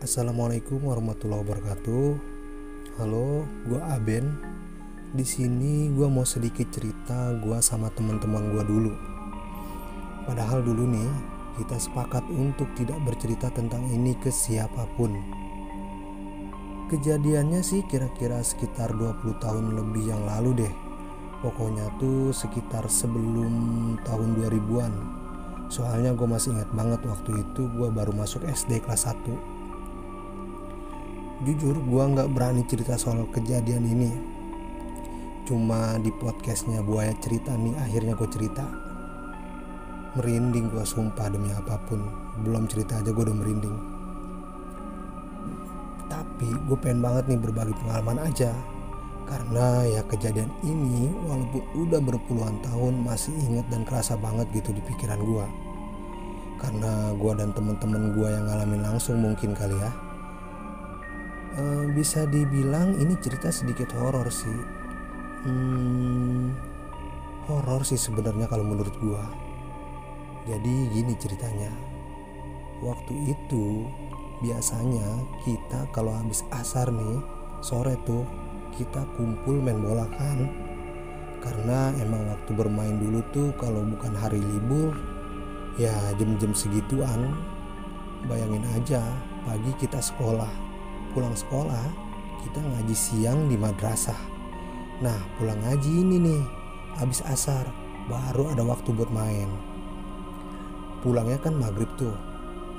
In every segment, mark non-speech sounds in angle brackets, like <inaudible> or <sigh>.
Assalamualaikum warahmatullahi wabarakatuh. Halo, gua Aben. Di sini gua mau sedikit cerita gua sama teman-teman gua dulu. Padahal dulu nih kita sepakat untuk tidak bercerita tentang ini ke siapa pun. Kejadiannya sih kira-kira sekitar 20 tahun lebih yang lalu deh. Pokoknya tuh sekitar sebelum tahun 2000-an. Soalnya gue masih ingat banget waktu itu gue baru masuk SD kelas 1 jujur gue nggak berani cerita soal kejadian ini. Cuma di podcastnya buaya cerita nih akhirnya gue cerita. Merinding gue sumpah demi apa pun. Belum cerita aja gue udah merinding. Tapi gue pengen banget nih berbagi pengalaman aja. Karena ya kejadian ini walaupun udah berpuluhan tahun masih inget dan kerasa banget gitu di pikiran gue karena gue dan temen-temen gue yang ngalamin langsung mungkin kali ya uh, bisa dibilang ini cerita sedikit horor sih. Hmm, horor sih sebenarnya kalau menurut gua. Jadi gini ceritanya. Waktu itu biasanya kita kalau habis asar nih sore tuh kita kumpul main bola kan. Karena emang waktu bermain dulu tuh kalau bukan hari libur ya jam-jam segituan bayangin aja pagi kita sekolah pulang sekolah kita ngaji siang di madrasah. Nah pulang ngaji ini nih habis asar baru ada waktu buat main. Pulangnya kan maghrib tuh.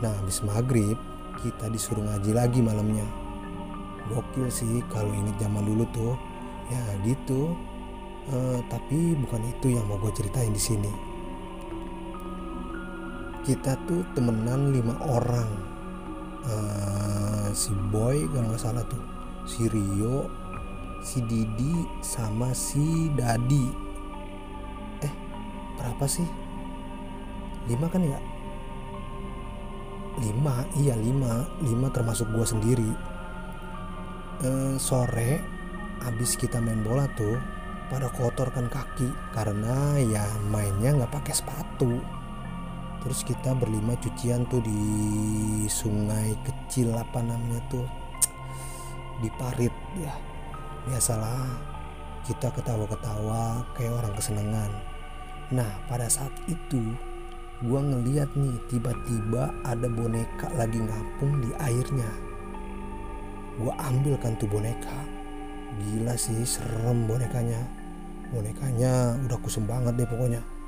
Nah habis maghrib kita disuruh ngaji lagi malamnya. Gokil sih kalau inget zaman dulu tuh. Ya gitu. Uh, tapi bukan itu yang mau gue ceritain di sini. Kita tuh temenan lima orang uh, si Boy kalau nggak salah tuh. Si Rio si Didi sama si Dadi. Eh berapa sih? Lima kan ya? Lima iya lima. Lima termasuk gua sendiri. Uh, sore abis kita main bola tuh pada kotorkan kaki. Karena ya mainnya nggak pakai sepatu terus kita berlima cucian tuh di sungai kecil apa namanya tuh? Di parit ya. Biasalah kita ketawa-ketawa kayak orang kesenangan. Nah pada saat itu gua ngeliat nih tiba-tiba ada boneka lagi ngapung di airnya. Gua ambil kan tuh boneka. Gila sih serem bonekanya. Bonekanya udah kusem banget deh pokoknya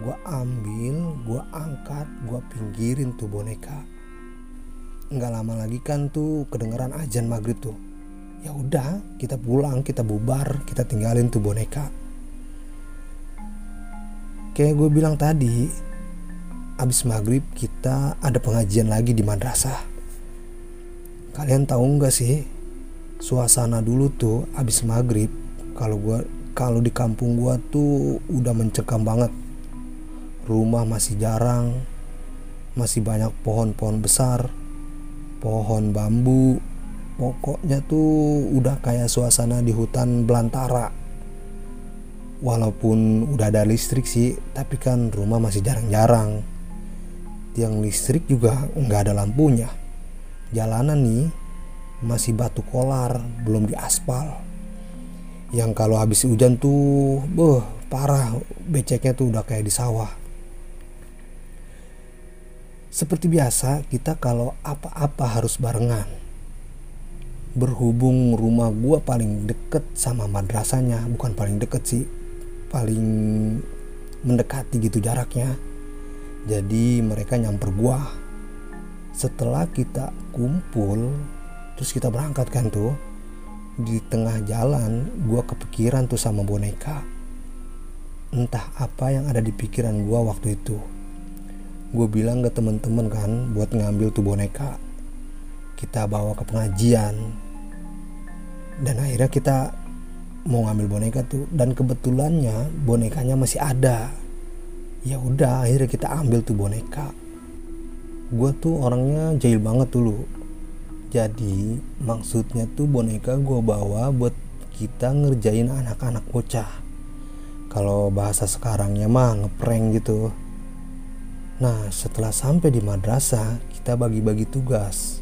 gue ambil gue angkat gue pinggirin tuh boneka. Nggak lama lagi kan tuh kedengeran ajan maghrib tuh. Ya udah kita pulang kita bubar kita tinggalin tuh boneka. Kayak gue bilang tadi abis maghrib kita ada pengajian lagi di madrasah. Kalian tahu nggak sih suasana dulu tuh abis maghrib kalau gue kalau di kampung gue tuh udah mencekam banget rumah masih jarang, masih banyak pohon-pohon besar, pohon bambu. Pokoknya tuh udah kayak suasana di hutan belantara. Walaupun udah ada listrik sih, tapi kan rumah masih jarang-jarang. Tiang listrik juga nggak ada lampunya. Jalanan nih masih batu kolar, belum diaspal. Yang kalau habis hujan tuh, beh, parah beceknya tuh udah kayak di sawah. Seperti biasa, kita kalau apa-apa harus barengan. Berhubung rumah gua paling deket sama madrasahnya, bukan paling deket sih, paling mendekati gitu jaraknya. Jadi mereka nyamper gua. Setelah kita kumpul, terus kita berangkat kan tuh. Di tengah jalan, gua kepikiran tuh sama boneka. Entah apa yang ada di pikiran gua waktu itu gue bilang ke temen-temen kan buat ngambil tuh boneka. Kita bawa ke pengajian. Dan akhirnya kita mau ngambil boneka tuh. Dan kebetulannya bonekanya masih ada. Ya udah akhirnya kita ambil tuh boneka. Gue tuh orangnya jahil banget dulu jadi maksudnya tuh boneka gue bawa buat kita ngerjain anak-anak bocah. Kalau bahasa sekarangnya mah ngeprank gitu Nah, setelah sampai di madrasah, kita bagi-bagi tugas.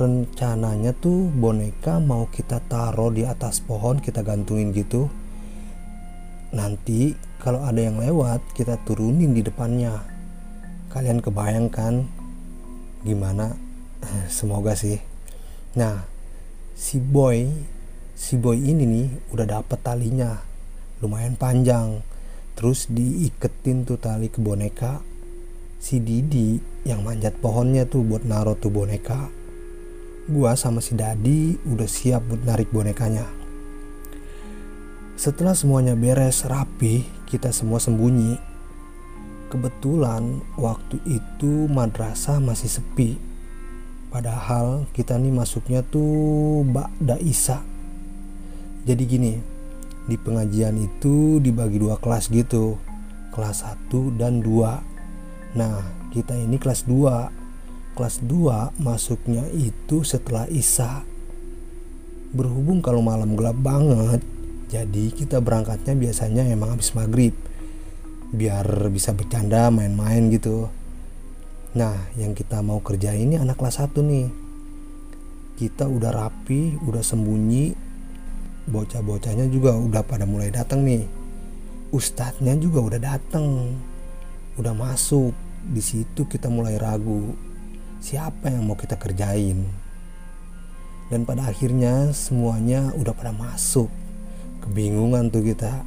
rencananya tuh boneka mau kita taruh di atas pohon kita gantungin gitu. Nanti kalau ada yang lewat kita turunin di depannya. Kalian kebayangkan gimana? <laughs> Semoga sih. Nah si boy si boy ini nih udah dapet talinya. Lumayan panjang. Terus diiketin tuh tali ke boneka si Didi yang manjat pohonnya tuh buat naruh tuh boneka gua sama si Dadi udah siap buat narik bonekanya setelah semuanya beres rapi kita semua sembunyi kebetulan waktu itu madrasah masih sepi Padahal kita nih masuknya tuh Ba'da Isa. Jadi gini, di pengajian itu dibagi dua kelas gitu. Kelas 1 dan 2. Nah, kita ini kelas 2. Kelas 2 masuknya itu setelah Isa. Berhubung kalau malam gelap banget, jadi kita berangkatnya biasanya emang habis maghrib. Biar bisa bercanda main-main gitu Nah, yang kita mau kerja ini anak kelas 1 nih. Kita udah rapi, udah sembunyi. Bocah-bocahnya juga udah pada mulai datang nih. Ustadznya juga udah datang. Udah masuk. Di situ kita mulai ragu. Siapa yang mau kita kerjain? Dan pada akhirnya semuanya udah pada masuk. Kebingungan tuh kita.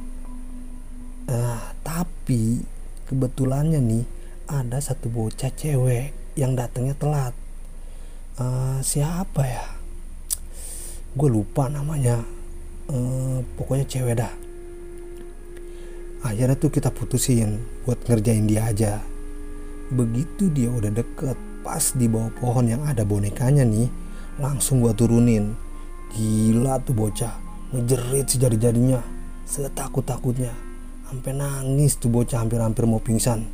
Ah, tapi kebetulannya nih ada satu bocah cewek yang datangnya telat uh, siapa ya gue lupa namanya uh, pokoknya cewek dah akhirnya tuh kita putusin buat ngerjain dia aja begitu dia udah deket pas di bawah pohon yang ada bonekanya nih langsung gue turunin gila tuh bocah ngejerit sejari-jarinya setakut-takutnya sampai nangis tuh bocah hampir-hampir mau pingsan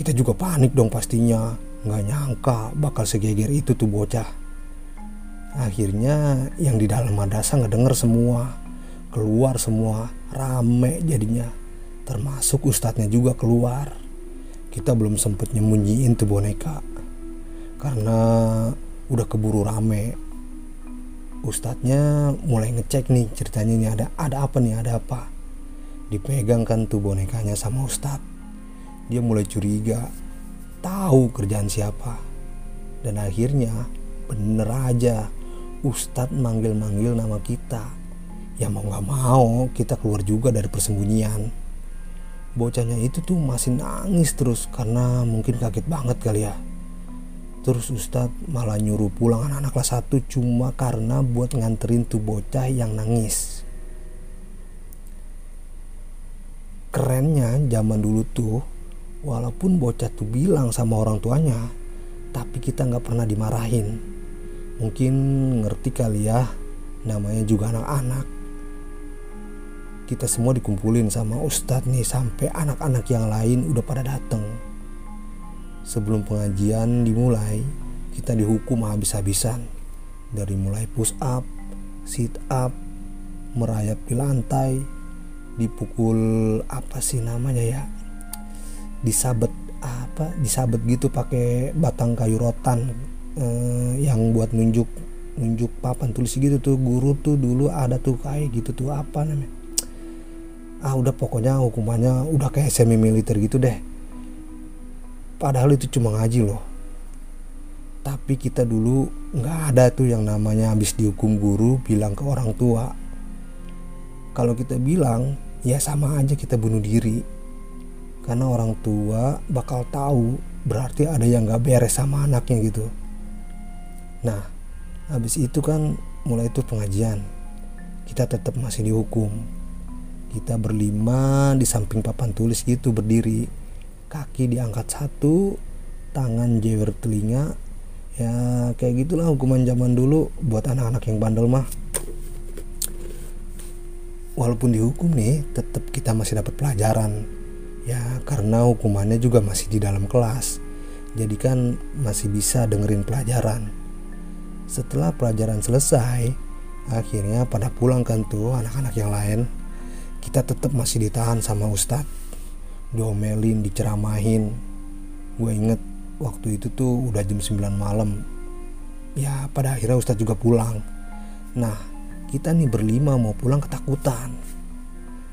kita juga panik dong pastinya. Nggak nyangka bakal segeger itu tuh bocah. Akhirnya yang di dalam madrasah ngedenger semua. Keluar semua. Rame jadinya. Termasuk ustadznya juga keluar. Kita belum sempet nyembunyiin tuh boneka. Karena udah keburu rame. Ustadznya mulai ngecek nih ceritanya ini ada ada apa nih ada apa. Dipegang kan tuh bonekanya sama ustadz dia mulai curiga, tahu kerjaan siapa. Dan akhirnya bener aja Ustadz manggil-manggil nama kita. Ya mau gak mau kita keluar juga dari persembunyian. Bocahnya itu tuh masih nangis terus karena mungkin kaget banget kali ya. Terus Ustadz malah nyuruh pulang anak-anak kelas 1 cuma karena buat nganterin tuh bocah yang nangis. Kerennya zaman dulu tuh Walaupun bocah tuh bilang sama orang tuanya, tapi kita nggak pernah dimarahin. Mungkin ngerti kali ya, namanya juga anak-anak. Kita semua dikumpulin sama ustadz nih sampai anak-anak yang lain udah pada dateng. Sebelum pengajian dimulai, kita dihukum habis-habisan. Dari mulai push up, sit up, merayap di lantai, dipukul apa sih namanya ya disabet apa disabet gitu pakai batang kayu rotan eh, yang buat nunjuk nunjuk papan tulis gitu tuh guru tuh dulu ada tuh kayak gitu tuh apa namanya ah udah pokoknya hukumannya udah kayak semi militer gitu deh. Padahal itu cuma ngaji loh. Tapi kita dulu nggak ada tuh yang namanya habis dihukum guru bilang ke orang tua. Kalau kita bilang ya sama aja kita bunuh diri. Karena orang tua bakal tahu berarti ada yang gak beres sama anaknya gitu. Nah habis itu kan mulai itu pengajian. Kita tetap masih dihukum kita berlima di samping papan tulis gitu berdiri. Kaki diangkat satu tangan jewer telinga. Ya kayak gitulah hukuman zaman dulu buat anak-anak yang bandel mah. Walaupun dihukum nih tetap kita masih dapat pelajaran. Ya karena hukumannya juga masih di dalam kelas. Jadi kan masih bisa dengerin pelajaran. Setelah pelajaran selesai akhirnya pada pulang kan tuh anak-anak yang lain kita tetap masih ditahan sama ustadz diomelin diceramahin. Gue inget waktu itu tuh udah jam 9 malam. Ya pada akhirnya Ustadz juga pulang. Nah kita nih berlima mau pulang ketakutan.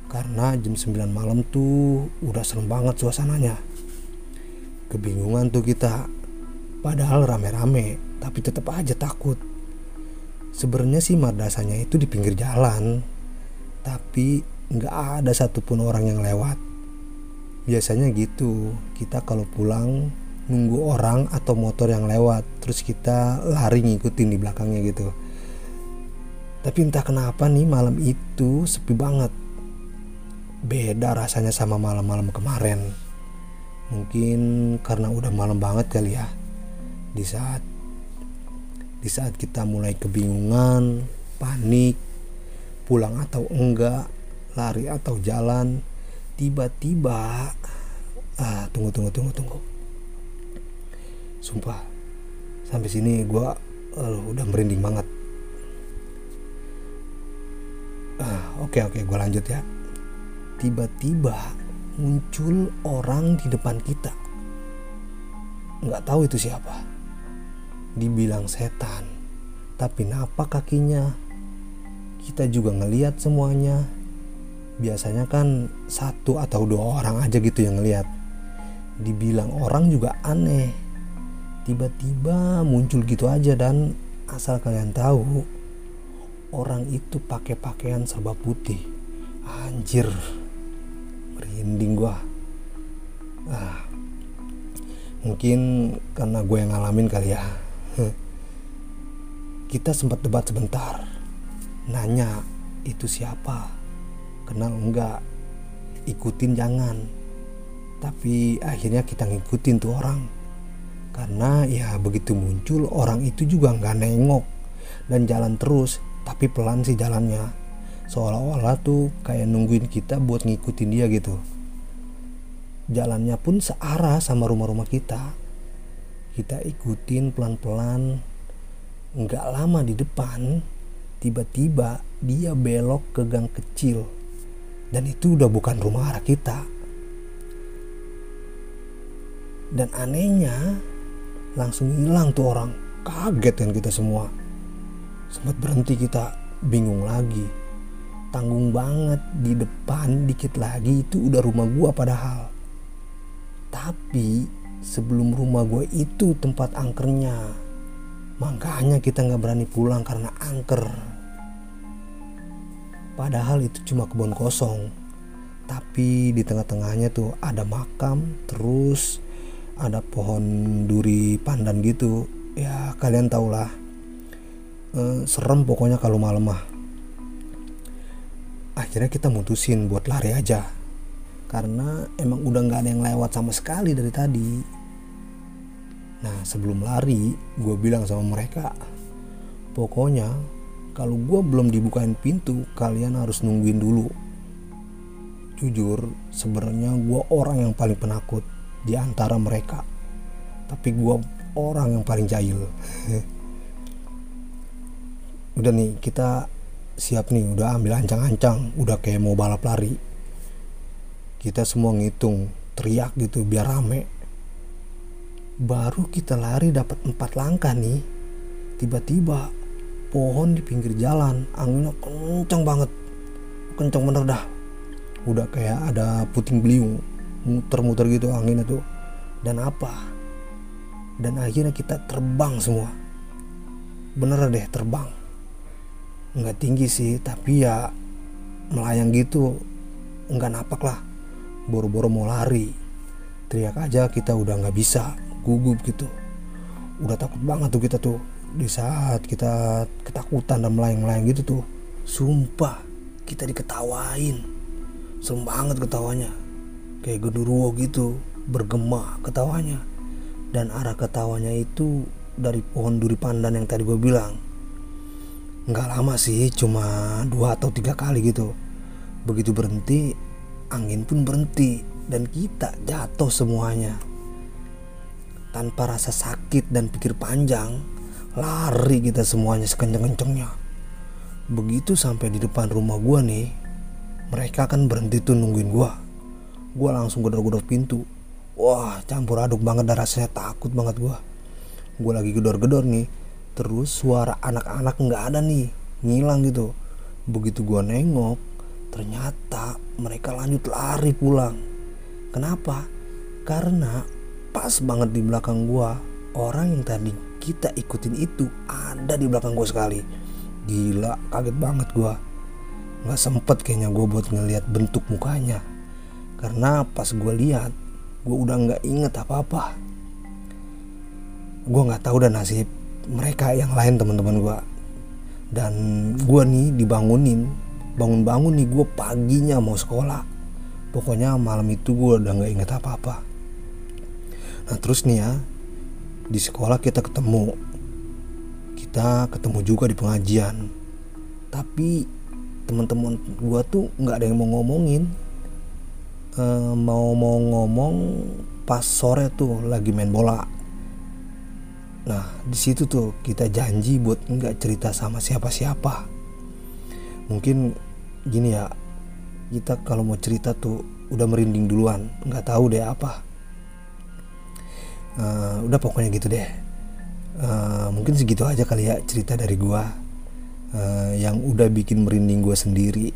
Karena jam 9 malam tuh udah serem banget suasananya. Kebingungan tuh kita. Padahal rame-rame tapi tetap aja takut. Sebenarnya sih madrasahnya itu di pinggir jalan. Tapi nggak ada satupun orang yang lewat. Biasanya gitu. Kita kalau pulang nunggu orang atau motor yang lewat. Terus kita lari ngikutin di belakangnya gitu. Tapi entah kenapa nih malam itu sepi banget. Beda rasanya sama malam-malam kemarin. Mungkin karena udah malam banget kali ya. Di saat di saat kita mulai kebingungan panik pulang atau enggak lari atau jalan tiba-tiba ah tunggu tunggu tunggu tunggu. Sumpah sampai sini gue udah merinding banget. Ah oke okay, oke okay, gue lanjut ya. Tiba-tiba muncul orang di depan kita. Nggak tahu itu siapa. Dibilang setan tapi napa kakinya. Kita juga ngeliat semuanya biasanya kan satu atau dua orang aja gitu yang ngeliat. Dibilang orang juga aneh. Tiba-tiba muncul gitu aja dan asal kalian tahu orang itu pakai pakaian serba putih. Anjir merinding gua. Ah mungkin karena gue yang ngalamin kali ya. Kita sempat debat sebentar nanya itu siapa kenal enggak ikutin jangan. Tapi akhirnya kita ngikutin tuh orang. Karena ya begitu muncul orang itu juga nggak nengok dan jalan terus tapi pelan sih jalannya. Seolah-olah tuh kayak nungguin kita buat ngikutin dia gitu. Jalannya pun searah sama rumah-rumah kita. Kita ikutin pelan-pelan nggak lama di depan tiba-tiba dia belok ke gang kecil dan itu udah bukan rumah arah kita. Dan anehnya langsung hilang tuh orang. Kaget kan kita semua. Sempat berhenti kita bingung lagi. Tanggung banget di depan dikit lagi itu udah rumah gua padahal. Tapi sebelum rumah gua itu tempat angkernya makanya kita nggak berani pulang karena angker padahal itu cuma kebun kosong. Tapi di tengah-tengahnya tuh ada makam terus ada pohon duri pandan gitu. Ya kalian tau lah e, serem pokoknya kalau malam mah. Akhirnya kita mutusin buat lari aja. Karena emang udah nggak ada yang lewat sama sekali dari tadi. Nah sebelum lari gue bilang sama mereka pokoknya kalau gue belum dibukain pintu kalian harus nungguin dulu. Jujur sebenarnya gue orang yang paling penakut di antara mereka. Tapi gue orang yang paling jahil. <laughs> Udah nih kita siap nih. Udah ambil ancang-ancang. Udah kayak mau balap lari. Kita semua ngitung teriak gitu biar rame. Baru kita lari dapat empat langkah nih. Tiba-tiba pohon di pinggir jalan anginnya kencang banget. Kencang bener dah. Udah kayak ada puting beliung muter-muter gitu anginnya tuh. Dan apa? Dan akhirnya kita terbang semua. Bener deh terbang. Nggak tinggi sih tapi ya melayang gitu. Nggak napak lah. Boro-boro mau lari. Teriak aja kita udah nggak bisa. Gugup gitu. Udah takut banget tuh kita tuh di saat kita ketakutan dan melayang-melayang gitu tuh sumpah kita diketawain. Serem banget ketawanya. Kayak genderuwo gitu bergema ketawanya. Dan arah ketawanya itu dari pohon duri pandan yang tadi gue bilang. Nggak lama sih cuma dua atau tiga kali gitu. Begitu berhenti angin pun berhenti. Dan kita jatuh semuanya. Tanpa rasa sakit dan pikir panjang lari kita semuanya sekenceng-kencengnya. Begitu sampai di depan rumah gue nih mereka kan berhenti tuh nungguin gue gue langsung gedor-gedor pintu. Wah campur aduk banget dan rasanya takut banget gue gue lagi gedor-gedor nih terus suara anak-anak nggak ada nih ngilang gitu. Begitu gua nengok ternyata mereka lanjut lari pulang. Kenapa? Karena pas banget di belakang gua orang yang tadi kita ikutin itu ada di belakang gua sekali. Gila kaget banget gua. Nggak sempet kayaknya gua buat ngeliat bentuk mukanya. Karena pas gua lihat gua udah nggak inget apa-apa. Gua nggak tahu dan nasib mereka yang lain teman-teman gue dan gue nih dibangunin bangun-bangun nih gue paginya mau sekolah. Pokoknya malam itu gue udah nggak inget apa-apa. Nah terus nih ya di sekolah kita ketemu kita ketemu juga di pengajian tapi teman-teman gue tuh nggak ada yang mau ngomongin e, mau mau ngomong pas sore tuh lagi main bola Nah, di situ tuh kita janji buat nggak cerita sama siapa-siapa. Mungkin gini ya, kita kalau mau cerita tuh udah merinding duluan, nggak tahu deh apa. Uh, udah pokoknya gitu deh. Uh, mungkin segitu aja kali ya cerita dari gua uh, yang udah bikin merinding gua sendiri.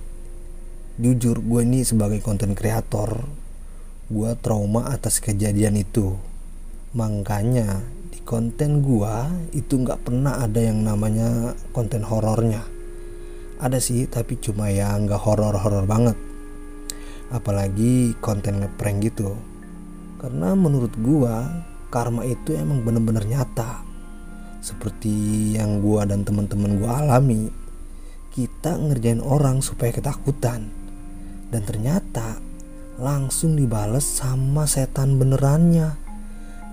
Jujur, gue ini sebagai konten kreator, gue trauma atas kejadian itu. Makanya konten gua itu nggak pernah ada yang namanya konten horornya ada sih tapi cuma ya nggak horor-horor banget apalagi konten ngeprank gitu karena menurut gua karma itu emang bener-bener nyata seperti yang gua dan teman-teman gua alami kita ngerjain orang supaya ketakutan dan ternyata langsung dibales sama setan benerannya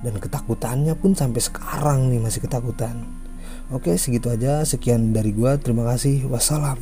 dan ketakutannya pun sampai sekarang nih masih ketakutan. Oke, segitu aja. Sekian dari gua. Terima kasih. Wassalam.